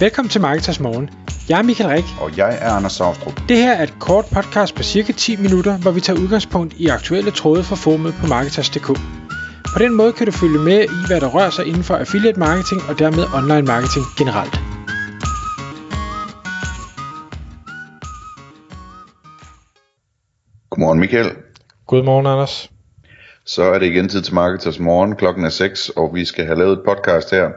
Velkommen til Marketers Morgen. Jeg er Michael Rik. Og jeg er Anders Saustrup. Det her er et kort podcast på cirka 10 minutter, hvor vi tager udgangspunkt i aktuelle tråde fra formet på Marketers.dk. På den måde kan du følge med i, hvad der rører sig inden for affiliate marketing og dermed online marketing generelt. Godmorgen Michael. Godmorgen Anders. Så er det igen tid til Marketers Morgen. Klokken er 6, og vi skal have lavet et podcast her,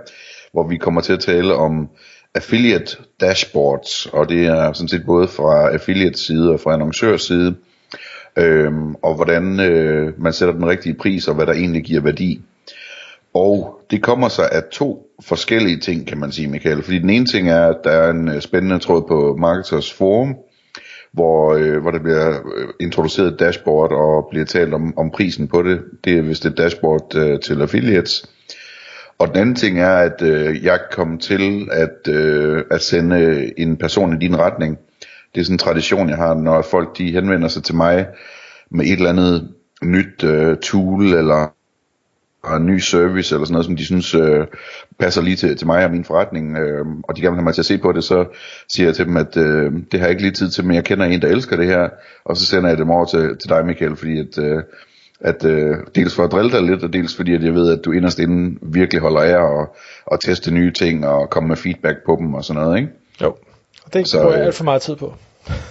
hvor vi kommer til at tale om affiliate dashboards, og det er sådan set både fra affiliate side og fra annoncørs side, øhm, og hvordan øh, man sætter den rigtige pris, og hvad der egentlig giver værdi. Og det kommer sig af to forskellige ting, kan man sige, Michael. Fordi den ene ting er, at der er en øh, spændende tråd på Marketers Forum, hvor, øh, hvor der bliver øh, introduceret et dashboard og bliver talt om, om prisen på det. Det er vist et dashboard øh, til affiliates. Og den anden ting er, at øh, jeg kom til at, øh, at sende øh, en person i din retning. Det er sådan en tradition, jeg har, når folk de henvender sig til mig med et eller andet nyt øh, tool eller en ny service eller sådan noget, som de synes øh, passer lige til, til mig og min forretning, øh, og de gerne vil have mig til at se på det, så siger jeg til dem, at øh, det har jeg ikke lige tid til, men jeg kender en, der elsker det her, og så sender jeg dem over til, til dig, Michael, fordi at, øh, at øh, dels for at drille dig lidt, og dels fordi at jeg ved, at du inderst inden virkelig holder af og, og teste nye ting og komme med feedback på dem og sådan noget, ikke? Jo, og det så, bruger jeg alt for meget tid på.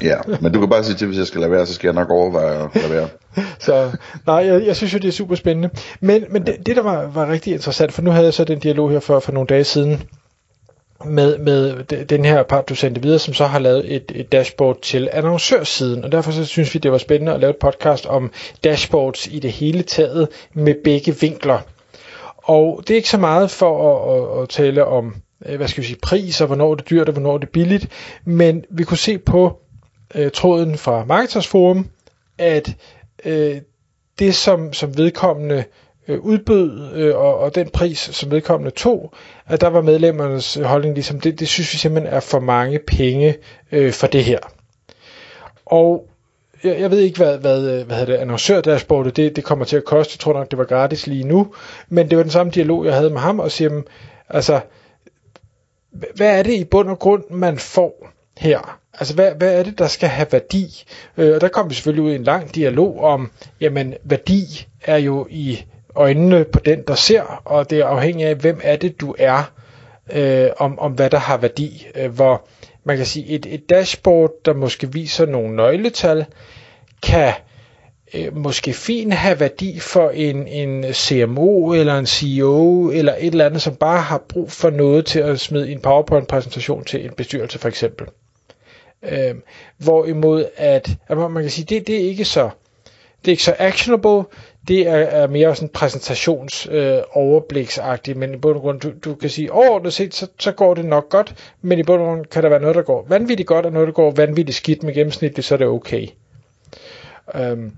ja, men du kan bare sige til, hvis jeg skal lade være, så skal jeg nok overveje at lade være. så nej, jeg, jeg synes jo, det er super spændende. Men, men det, det, der var, var rigtig interessant, for nu havde jeg så den dialog her for, for nogle dage siden, med, med den her part, du sendte videre, som så har lavet et, et dashboard til annoncørsiden, og derfor så synes vi, det var spændende at lave et podcast om dashboards i det hele taget med begge vinkler. Og det er ikke så meget for at, at, at tale om, øh, hvad skal vi sige, pris og hvornår det er dyrt og hvornår det er billigt, men vi kunne se på øh, tråden fra Marketers Forum, at øh, det som, som vedkommende øh, Øh, udbød øh, og, og den pris, som vedkommende tog, at der var medlemmernes øh, holdning ligesom, det, det synes vi simpelthen er for mange penge øh, for det her. Og jeg, jeg ved ikke, hvad, hvad, øh, hvad hedder det, annoncør-dashboardet, det, det kommer til at koste. Jeg tror nok, det var gratis lige nu. Men det var den samme dialog, jeg havde med ham, og siger, altså, hvad er det i bund og grund, man får her? Altså, hvad, hvad er det, der skal have værdi? Øh, og der kom vi selvfølgelig ud i en lang dialog om, jamen, værdi er jo i øjnene på den, der ser, og det er afhængigt af, hvem er det, du er, øh, om, om hvad der har værdi. Øh, hvor man kan sige, et, et dashboard, der måske viser nogle nøgletal, kan øh, måske fint have værdi for en, en CMO eller en CEO eller et eller andet, som bare har brug for noget til at smide en PowerPoint-præsentation til en bestyrelse for eksempel. Øh, hvorimod at, at man kan sige, det, det er ikke så det er ikke så actionable, det er, er mere sådan præsentations øh, overbliksagtigt, men i bund og grund, du, du kan sige, overordnet set, så, så går det nok godt, men i bund og grund kan der være noget, der går vanvittigt godt, og noget, der går vanvittigt skidt med gennemsnitligt, så er det okay. Øhm,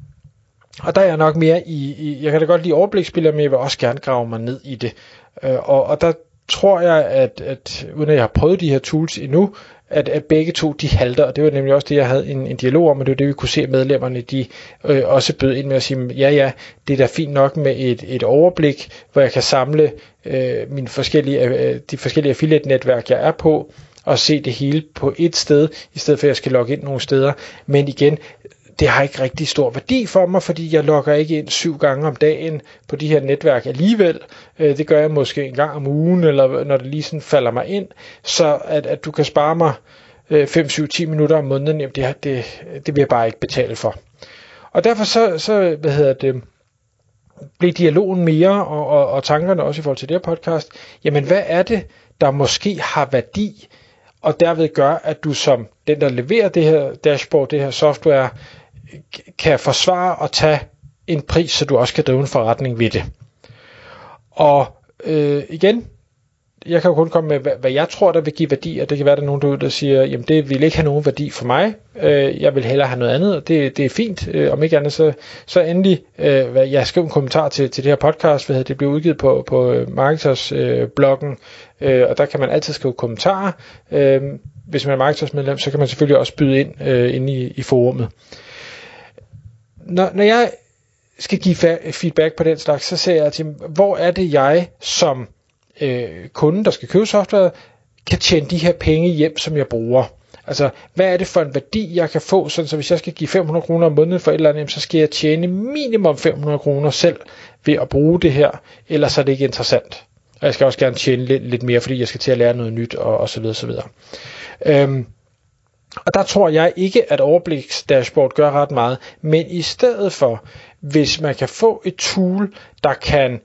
og der er jeg nok mere i, i jeg kan da godt lide overbliksspillere, men jeg vil også gerne grave mig ned i det. Øh, og, og der tror jeg, at, at uden at jeg har prøvet de her tools endnu, at, at begge to de halter, og det var nemlig også det, jeg havde en, en dialog om, og det var det, vi kunne se medlemmerne, de øh, også bød ind med at sige, ja ja, det er da fint nok med et, et overblik, hvor jeg kan samle øh, mine forskellige, øh, de forskellige affiliate-netværk, jeg er på, og se det hele på et sted, i stedet for at jeg skal logge ind nogle steder. Men igen, det har ikke rigtig stor værdi for mig, fordi jeg logger ikke ind syv gange om dagen på de her netværk alligevel. Øh, det gør jeg måske en gang om ugen, eller når det lige sådan falder mig ind. Så at, at du kan spare mig 5, 7, 10 minutter om måneden, jamen det, det, det vil jeg bare ikke betale for. Og derfor så, så hvad hedder det, blev dialogen mere, og, og, og tankerne også i forhold til det her podcast, jamen hvad er det, der måske har værdi, og derved gør, at du som den, der leverer det her dashboard, det her software, kan forsvare at tage en pris, så du også kan drive en forretning ved det. Og øh, igen, jeg kan jo kun komme med, hvad, hvad jeg tror, der vil give værdi, og det kan være, der er nogen derude, der siger, jamen det vil ikke have nogen værdi for mig, øh, jeg vil hellere have noget andet, og det, det er fint, øh, om ikke andet, så, så endelig, øh, jeg skrev en kommentar til, til det her podcast, hvad det bliver udgivet på, på øh, Marketers øh, bloggen, øh, og der kan man altid skrive kommentarer, øh, hvis man er Marketers medlem, så kan man selvfølgelig også byde ind øh, inde i, i forumet når, når jeg skal give feedback på den slags, så ser jeg til, hvor er det jeg som øh, kunde, der skal købe software, kan tjene de her penge hjem, som jeg bruger. Altså, hvad er det for en værdi, jeg kan få, sådan så hvis jeg skal give 500 kroner om måneden for et eller andet, så skal jeg tjene minimum 500 kroner selv ved at bruge det her, ellers er det ikke interessant. Og jeg skal også gerne tjene lidt, lidt mere, fordi jeg skal til at lære noget nyt, og, og så videre, så videre. Øhm, og der tror jeg ikke, at overbliksdashboard gør ret meget, men i stedet for, hvis man kan få et tool, der kan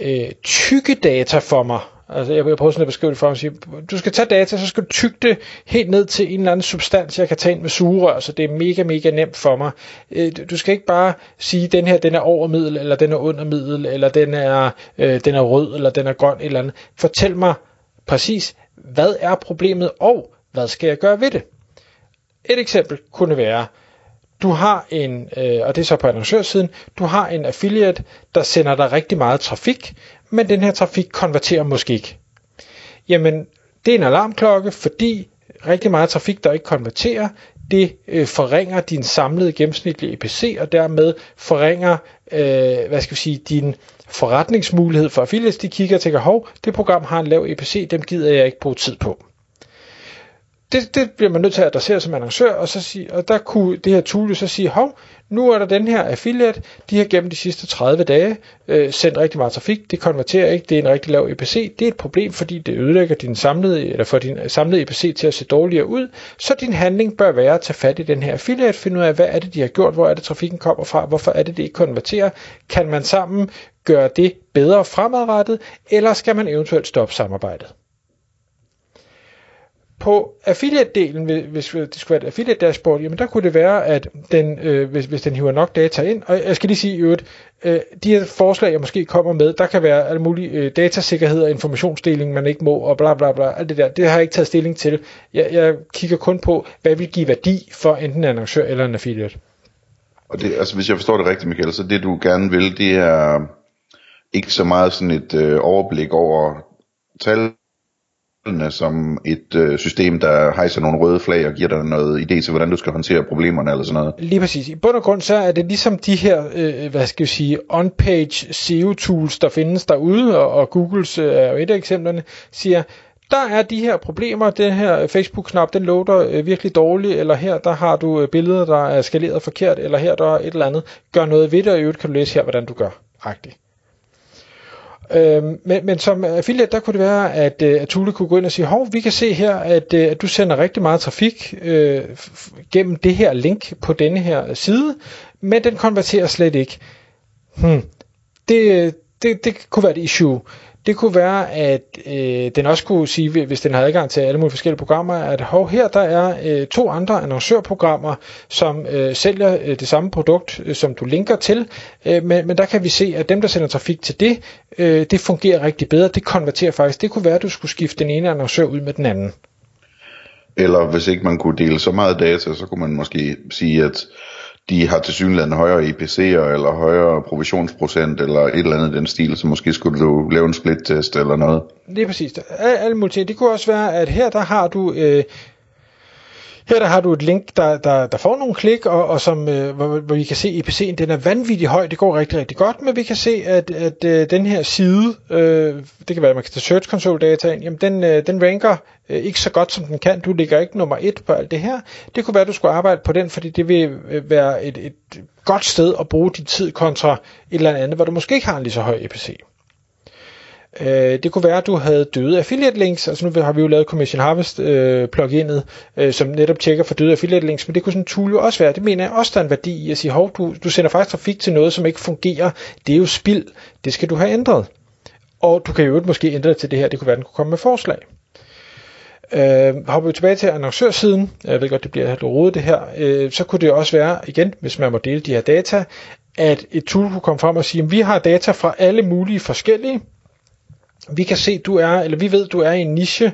øh, tykke data for mig, Altså, jeg prøver sådan at beskrive det for mig, sige, du skal tage data, så skal du tygge det helt ned til en eller anden substans, jeg kan tage ind med sugerør, så det er mega, mega nemt for mig. Øh, du skal ikke bare sige, den her den er over middel, eller den er under middel, eller den er, øh, den er rød, eller den er grøn, eller andet. Fortæl mig præcis, hvad er problemet, og hvad skal jeg gøre ved det? Et eksempel kunne være, du har en, øh, og det er så på annoncørsiden, du har en affiliate, der sender dig rigtig meget trafik, men den her trafik konverterer måske ikke. Jamen, det er en alarmklokke, fordi rigtig meget trafik, der ikke konverterer, det øh, forringer din samlede gennemsnitlige EPC, og dermed forringer, øh, hvad skal vi sige, din forretningsmulighed for affiliates. De kigger og tænker, hov, det program har en lav EPC, dem gider jeg ikke bruge tid på det, det bliver man nødt til at adressere som annoncør, og, så sige, og der kunne det her tool så sige, hov, nu er der den her affiliate, de har gennem de sidste 30 dage øh, sendt rigtig meget trafik, det konverterer ikke, det er en rigtig lav EPC, det er et problem, fordi det ødelægger din samlede, eller for din samlede EPC til at se dårligere ud, så din handling bør være at tage fat i den her affiliate, finde ud af, hvad er det, de har gjort, hvor er det, trafikken kommer fra, hvorfor er det, det ikke konverterer, kan man sammen gøre det bedre fremadrettet, eller skal man eventuelt stoppe samarbejdet? På affiliate-delen, hvis det skulle være et affiliate dashboard, jamen der kunne det være, at den, øh, hvis, hvis den hiver nok data ind, og jeg skal lige sige, at øh, de her forslag, jeg måske kommer med, der kan være alle mulige øh, datasikkerhed og informationsdeling, man ikke må, og bla bla bla, alt det der, det har jeg ikke taget stilling til. Jeg, jeg kigger kun på, hvad vil give værdi for enten en annoncør eller en affiliate. Og det, altså hvis jeg forstår det rigtigt, Michael, så det du gerne vil, det er ikke så meget sådan et øh, overblik over tal som et øh, system, der hejser nogle røde flag og giver dig noget idé til, hvordan du skal håndtere problemerne eller sådan noget. Lige præcis. I bund og grund så er det ligesom de her, øh, hvad skal jeg sige, on-page SEO-tools, der findes derude, og, og Googles øh, er jo et af eksemplerne, siger, der er de her problemer, den her Facebook-knap, den loader øh, virkelig dårligt, eller her der har du øh, billeder, der er skaleret forkert, eller her der er et eller andet. Gør noget ved det, og i øvrigt kan du læse her, hvordan du gør. Agtigt. Øh, men, men som affiliate, der kunne det være, at, øh, at Tule kunne gå ind og sige, hov, vi kan se her, at, øh, at du sender rigtig meget trafik øh, gennem det her link på denne her side, men den konverterer slet ikke. Hmm. Det, øh, det, det kunne være et issue. Det kunne være, at øh, den også kunne sige, hvis den har adgang til alle mulige forskellige programmer, at hov, her der er øh, to andre annoncørprogrammer, som øh, sælger øh, det samme produkt, øh, som du linker til, øh, men, men der kan vi se, at dem, der sender trafik til det, øh, det fungerer rigtig bedre, det konverterer faktisk. Det kunne være, at du skulle skifte den ene annoncør ud med den anden. Eller hvis ikke man kunne dele så meget data, så kunne man måske sige, at de har til synligheden højere IPC'er, eller højere provisionsprocent, eller et eller andet den stil, så måske skulle du lave en split-test eller noget. Det er præcis. Alle mulige ting. Det kunne også være, at her der har du... Øh, her der har du et link, der, der, der får nogle klik, og, og som, øh, hvor, hvor vi kan se, at EPC'en den er vanvittigt høj. Det går rigtig, rigtig godt, men vi kan se, at, at øh, den her side, øh, det kan være, at man kan tage Search Console data ind, jamen den, øh, den ranker øh, ikke så godt, som den kan. Du ligger ikke nummer et på alt det her. Det kunne være, at du skulle arbejde på den, fordi det vil øh, være et, et godt sted at bruge din tid kontra et eller andet, hvor du måske ikke har en lige så høj EPC. Øh, det kunne være, at du havde døde affiliate links, altså nu har vi jo lavet Commission Harvest øh, pluginet, øh, som netop tjekker for døde affiliate links, men det kunne sådan en tool jo også være. Det mener jeg også, der er en værdi i at sige, hov, du, du sender faktisk trafik til noget, som ikke fungerer. Det er jo spild. Det skal du have ændret. Og du kan jo måske ændre det til det her. Det kunne være, at den kunne komme med forslag. Øh, hopper vi tilbage til annoncørsiden, jeg ved godt, det bliver lidt rodet det her, øh, så kunne det også være, igen, hvis man må dele de her data, at et tool kunne komme frem og sige, at vi har data fra alle mulige forskellige, vi kan se, du er, eller vi ved, du er i en niche,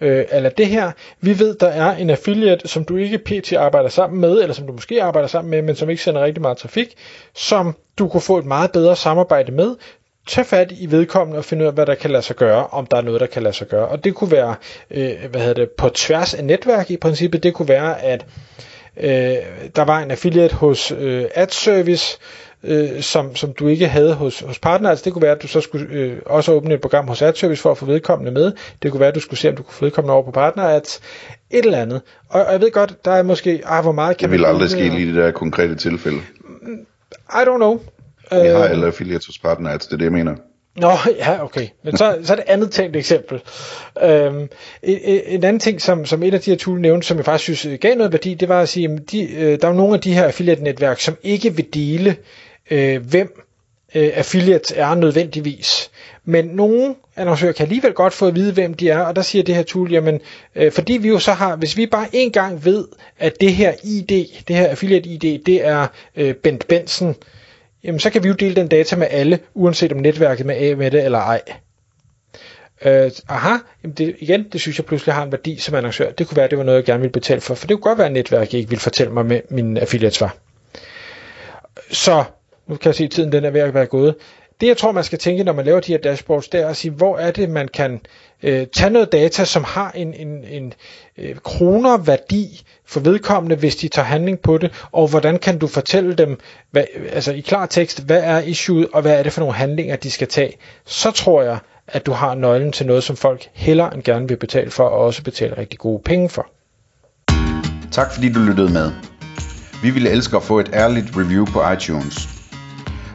øh, eller det her. Vi ved, der er en affiliate, som du ikke pt. arbejder sammen med, eller som du måske arbejder sammen med, men som ikke sender rigtig meget trafik, som du kunne få et meget bedre samarbejde med. Tag fat i vedkommende og finde ud af, hvad der kan lade sig gøre, om der er noget, der kan lade sig gøre. Og det kunne være, øh, hvad hedder det, på tværs af netværk i princippet. Det kunne være, at øh, der var en affiliate hos øh, AdService, øh, som, som du ikke havde hos, hos partner. Altså det kunne være, at du så skulle øh, også åbne et program hos AdService for at få vedkommende med. Det kunne være, at du skulle se, om du kunne få vedkommende over på partner at et eller andet. Og, og jeg ved godt, der er måske, ah, hvor meget kan Det vil aldrig ske lige i det der konkrete tilfælde. I don't know. Vi har Øh, alle affiliates hos partner ads, det er det, jeg mener. Nå, ja, okay. Men så, så er det andet tænkt eksempel. Øhm, en, en anden ting, som, som et af de her tool nævnte, som jeg faktisk synes gav noget værdi, det var at sige, at de, øh, der er nogle af de her affiliate-netværk, som ikke vil dele, øh, hvem øh, affiliates er nødvendigvis. Men nogle annoncører kan alligevel godt få at vide, hvem de er, og der siger det her tool, jamen, øh, fordi vi jo så har, hvis vi bare en gang ved, at det her ID, det her affiliate-ID, det er øh, Bent Benson, jamen så kan vi jo dele den data med alle, uanset om netværket med A med det eller ej. Øh, aha, jamen det, igen, det synes jeg pludselig har en værdi som annoncør. Det kunne være, det var noget, jeg gerne ville betale for, for det kunne godt være, at netværket ikke ville fortælle mig, med min affiliates var. Så, nu kan jeg se, at tiden den er ved at være gået. Det, jeg tror, man skal tænke, når man laver de her dashboards, det er at sige, hvor er det, man kan øh, tage noget data, som har en, en, en øh, kroner værdi for vedkommende, hvis de tager handling på det, og hvordan kan du fortælle dem, hvad, altså i klar tekst, hvad er issueet, og hvad er det for nogle handlinger, de skal tage. Så tror jeg, at du har nøglen til noget, som folk hellere end gerne vil betale for, og også betale rigtig gode penge for. Tak fordi du lyttede med. Vi ville elske at få et ærligt review på iTunes.